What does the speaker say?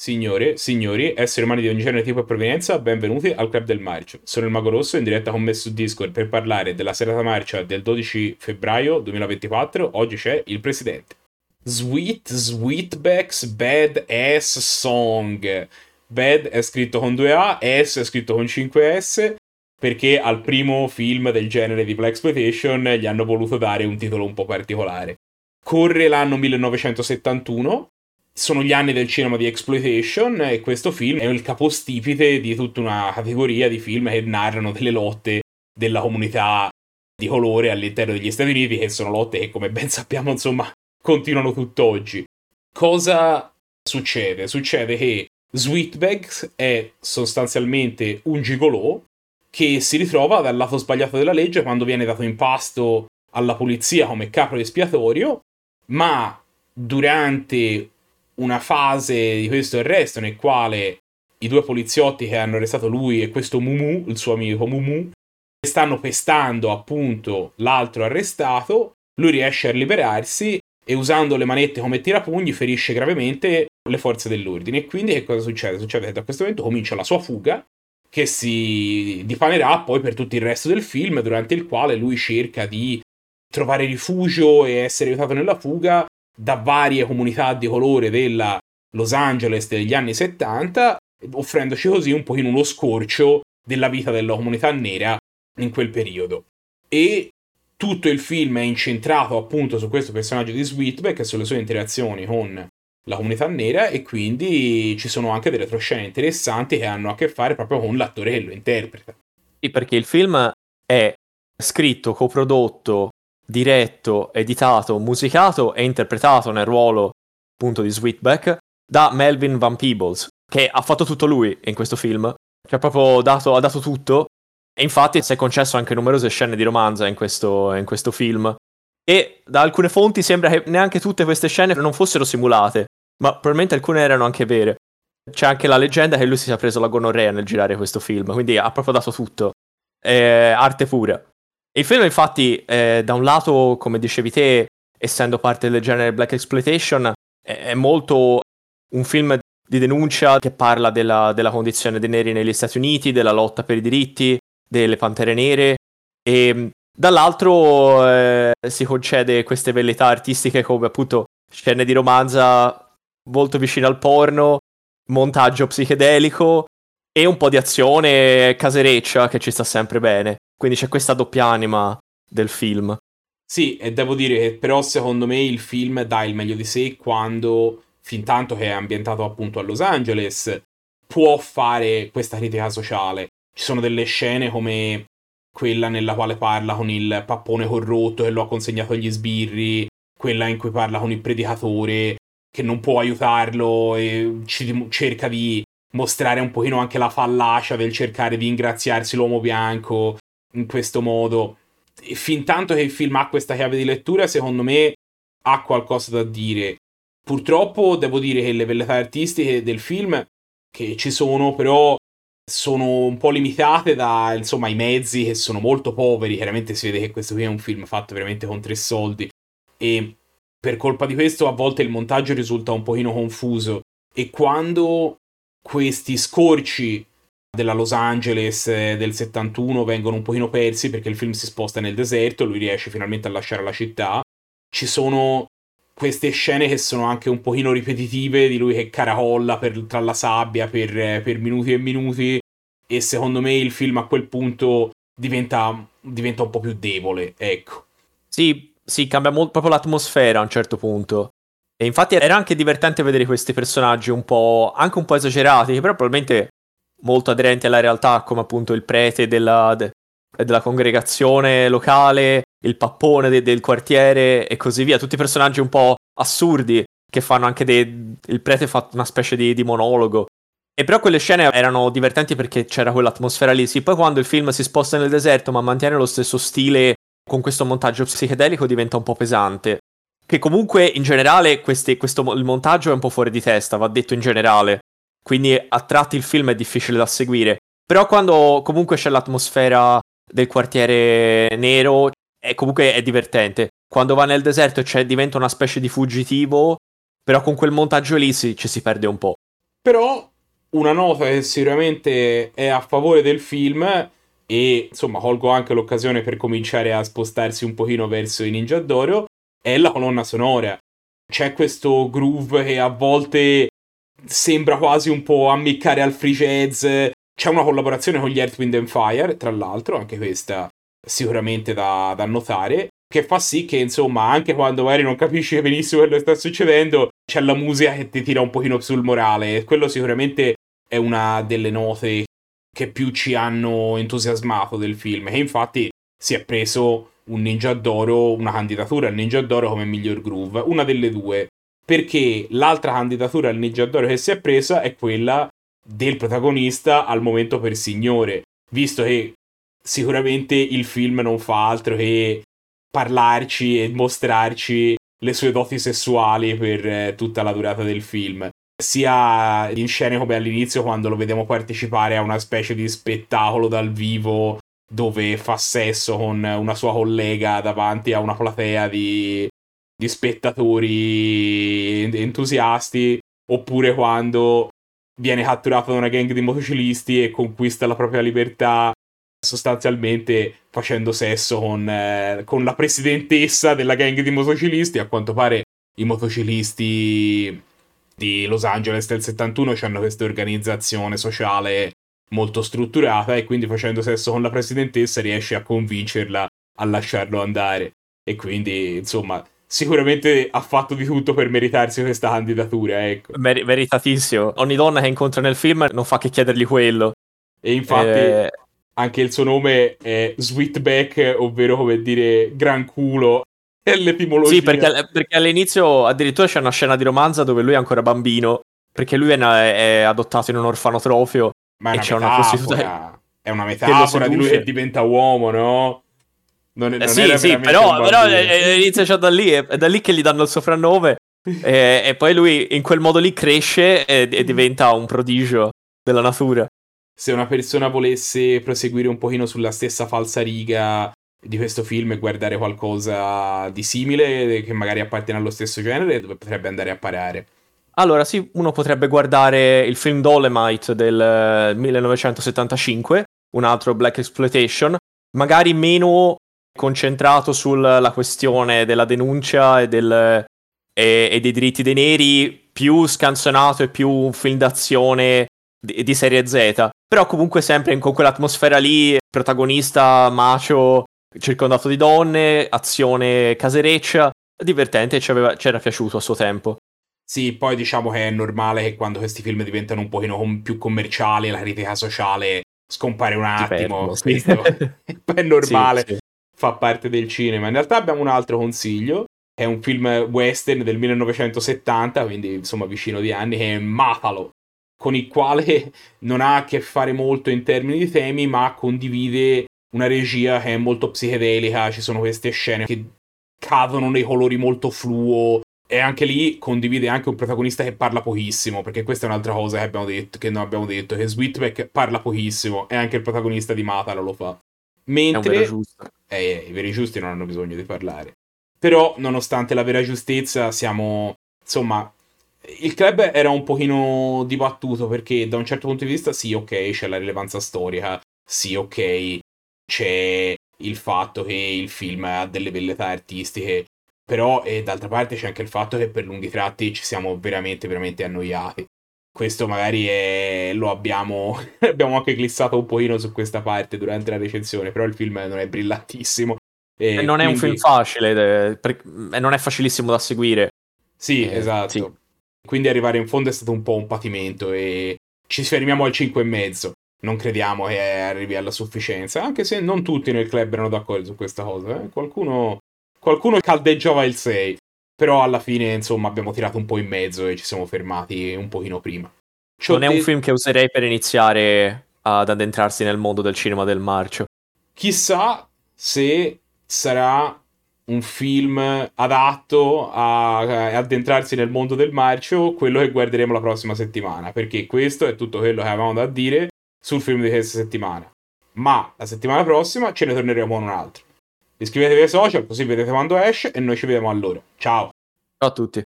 Signore, signori, esseri umani di ogni genere, tipo e provenienza, benvenuti al Club del Marcio. Sono il Mago Rosso in diretta con me su Discord per parlare della serata marcia del 12 febbraio 2024. Oggi c'è il presidente. Sweet Sweetbacks Bad Ass Song. Bad è scritto con 2A, S è scritto con 5S, perché al primo film del genere di Black Exploitation gli hanno voluto dare un titolo un po' particolare. Corre l'anno 1971 sono gli anni del cinema di exploitation e questo film è il capostipite di tutta una categoria di film che narrano delle lotte della comunità di colore all'interno degli Stati Uniti, che sono lotte che, come ben sappiamo, insomma, continuano tutt'oggi. Cosa succede? Succede che Sweetbags è sostanzialmente un gigolò che si ritrova dal lato sbagliato della legge quando viene dato in pasto alla polizia come capro espiatorio, ma durante una fase di questo arresto nel quale i due poliziotti che hanno arrestato lui e questo Mumu, il suo amico Mumu, stanno pestando appunto l'altro arrestato, lui riesce a liberarsi e usando le manette come tirapugni ferisce gravemente le forze dell'ordine. E quindi che cosa succede? Succede che da questo momento comincia la sua fuga, che si dipanerà poi per tutto il resto del film, durante il quale lui cerca di trovare rifugio e essere aiutato nella fuga da varie comunità di colore della Los Angeles degli anni 70, offrendoci così un pochino uno scorcio della vita della comunità nera in quel periodo. E tutto il film è incentrato appunto su questo personaggio di Sweetback e sulle sue interazioni con la comunità nera e quindi ci sono anche delle retroscene interessanti che hanno a che fare proprio con l'attore che lo interpreta. Sì, perché il film è scritto, coprodotto diretto, editato, musicato e interpretato nel ruolo appunto di Sweetback da Melvin Van Peebles, che ha fatto tutto lui in questo film, che ha proprio dato, ha dato tutto, e infatti si è concesso anche numerose scene di romanza in questo, in questo film. E da alcune fonti sembra che neanche tutte queste scene non fossero simulate, ma probabilmente alcune erano anche vere. C'è anche la leggenda che lui si sia preso la gonorrea nel girare questo film, quindi ha proprio dato tutto. È arte pura. Il film, infatti, eh, da un lato, come dicevi te, essendo parte del genere Black Exploitation, è, molto un film di denuncia che parla della, della, condizione dei neri negli Stati Uniti, della lotta per i diritti, delle pantere nere, e dall'altro eh, si concede queste velleità artistiche come appunto scene di romanza molto vicine al porno, montaggio psichedelico e un po' di azione casereccia che ci sta sempre bene. Quindi c'è questa doppia anima del film. Sì, e devo dire che però secondo me il film dà il meglio di sé quando, fin tanto che è ambientato appunto a Los Angeles, può fare questa critica sociale. Ci sono delle scene come quella nella quale parla con il pappone corrotto che lo ha consegnato agli sbirri, quella in cui parla con il predicatore che non può aiutarlo e ci cerca di mostrare un pochino anche la fallacia del cercare di ingraziarsi l'uomo bianco in questo modo. E fin tanto che il film ha questa chiave di lettura, secondo me ha qualcosa da dire. Purtroppo devo dire che le velleità artistiche del film, che ci sono, però sono un po' limitate da insomma i mezzi che sono molto poveri. Chiaramente si vede che questo qui è un film fatto veramente con tre soldi. E per colpa di questo a volte il montaggio risulta un pochino confuso. E quando questi scorci della Los Angeles eh, del 71 vengono un pochino persi perché il film si sposta nel deserto, lui riesce finalmente a lasciare la città. Ci sono queste scene che sono anche un pochino ripetitive di lui che caracolla per, tra la sabbia per, eh, per, minuti e minuti e secondo me il film a quel punto diventa, diventa un po' più debole, ecco. Sì, sì, cambia mo- proprio l'atmosfera a un certo punto. E infatti era anche divertente vedere questi personaggi un po', anche un po' esagerati, che però probabilmente molto aderenti alla realtà, come appunto il prete della, de, della congregazione locale, il pappone de, del quartiere e così via. Tutti personaggi un po' assurdi che fanno anche dei... il prete fa una specie di, di monologo. E però quelle scene erano divertenti perché c'era quell'atmosfera lì. Sì, poi quando il film si sposta nel deserto ma mantiene lo stesso stile con questo montaggio psichedelico diventa un po' pesante. Che comunque in generale questi, questo, il montaggio è un po' fuori di testa, va detto in generale quindi a tratti il film è difficile da seguire. Però quando comunque c'è l'atmosfera del quartiere nero, è, comunque è divertente. Quando va nel deserto e diventa una specie di fuggitivo, però con quel montaggio lì si, ci si perde un po'. Però una nota che sicuramente è a favore del film e insomma colgo anche l'occasione per cominciare a spostarsi un pochino verso i Ninja d'Oro è la colonna sonora. C'è questo groove che a volte sembra quasi un po' ammiccare al free jazz. C'è una collaborazione con gli Earth, Wind and Fire, tra l'altro, anche questa sicuramente da, da notare, che fa sì che, insomma, anche quando magari non capisci benissimo quello che sta succedendo, c'è la musica che ti tira un pochino sul morale. Quello sicuramente è una delle note che più ci hanno entusiasmato del film. E infatti si è preso un Ninja d'Oro, una candidatura al Ninja d'Oro come miglior groove, una delle due. Perché l'altra candidatura al Ninja d'Oro che si è presa è quella del protagonista al momento per Signore, visto che sicuramente il film non fa altro che parlarci e mostrarci le sue doti sessuali per eh, tutta la durata del film. Sia in scene come all'inizio quando lo vediamo partecipare a una specie di spettacolo dal vivo dove fa sesso con una sua collega davanti a una platea di, di spettatori entusiasti, oppure quando viene catturato da una gang di motociclisti e conquista la propria libertà sostanzialmente facendo sesso con, eh, con, la presidentessa della gang di motociclisti. A quanto pare i motociclisti di Los Angeles del 71 hanno questa organizzazione sociale molto strutturata e quindi facendo sesso con la presidentessa riesce a convincerla a lasciarlo andare. E quindi, insomma, sicuramente ha fatto di tutto per meritarsi questa candidatura, ecco. Mer- meritatissimo. Ogni donna che incontra nel film non fa che chiedergli quello. E infatti eh... anche il suo nome è Sweetback, ovvero come dire gran culo. È l'etimologia. Sì, perché, perché all'inizio addirittura c'è una scena di romanza dove lui è ancora bambino, perché lui è, è adottato in un orfanotrofio ma è una, metafora, una prostituta è una metafora di lui che diventa uomo, no? Non, non eh sì, sì, però, però eh, eh, inizia già da lì, è da lì che gli danno il soprannome e, e, poi lui in quel modo lì cresce e, e, diventa un prodigio della natura. Se una persona volesse proseguire un pochino sulla stessa falsa riga di questo film e guardare qualcosa di simile che magari appartiene allo stesso genere, dove potrebbe andare a parare? Allora, sì, uno potrebbe guardare il film Dolemite del 1975, un altro Black Exploitation, magari meno concentrato sulla questione della denuncia e, del, e, e, dei diritti dei neri, più scanzonato e più un film d'azione di, di serie Z. Però comunque sempre con quell'atmosfera lì, protagonista macio circondato di donne, azione casereccia, divertente, ci, aveva, ci era piaciuto a suo tempo. Sì, poi diciamo che è normale che quando questi film diventano un pochino più commerciali, la critica sociale scompare un attimo. Sì. è normale, sì, sì. Fa parte del cinema. In realtà abbiamo un altro consiglio, è un film western del 1970, quindi insomma vicino di anni, che è Matalo, con il quale non ha a che fare molto in termini di temi, ma condivide una regia che è molto psichedelica, ci sono queste scene che cadono nei colori molto fluo, e anche lì condivide anche un protagonista che parla pochissimo, perché questa è un'altra cosa che, abbiamo detto, che non abbiamo detto, che Sweetback parla pochissimo e anche il protagonista di Matalo lo fa. Mentre... Eh, I veri giusti non hanno bisogno di parlare. Però, nonostante la vera giustezza, siamo... Insomma, il club era un pochino dibattuto perché da un certo punto di vista sì, ok, c'è la rilevanza storica, sì, ok, c'è il fatto che il film ha delle velletà artistiche, però, e d'altra parte, c'è anche il fatto che per lunghi tratti ci siamo veramente, veramente annoiati. Questo magari è... lo abbiamo... abbiamo anche glissato un pochino su questa parte durante la recensione, però il film non è brillantissimo. E non quindi... è un film facile, per... non è facilissimo da seguire. Sì, eh, esatto. Sì. Quindi arrivare in fondo è stato un po' un patimento e ci fermiamo al 5,5. Non crediamo che arrivi alla sufficienza, anche se non tutti nel club erano d'accordo su questa cosa. Eh? Qualcuno Qualcuno caldeggiava il 6, però alla fine, insomma, abbiamo tirato un po' in mezzo e ci siamo fermati un pochino prima. Ciò non è un film che userei per iniziare ad addentrarsi nel mondo del cinema del marcio. Chissà se sarà un film adatto a, a addentrarsi nel mondo del marcio, quello che guarderemo la prossima settimana, perché questo è tutto quello che avevamo da dire sul film di questa settimana. Ma la settimana prossima ce ne torneremo con un altro. Iscrivetevi ai social così vedete quando esce e noi ci vediamo allora. Ciao. Ciao a tutti.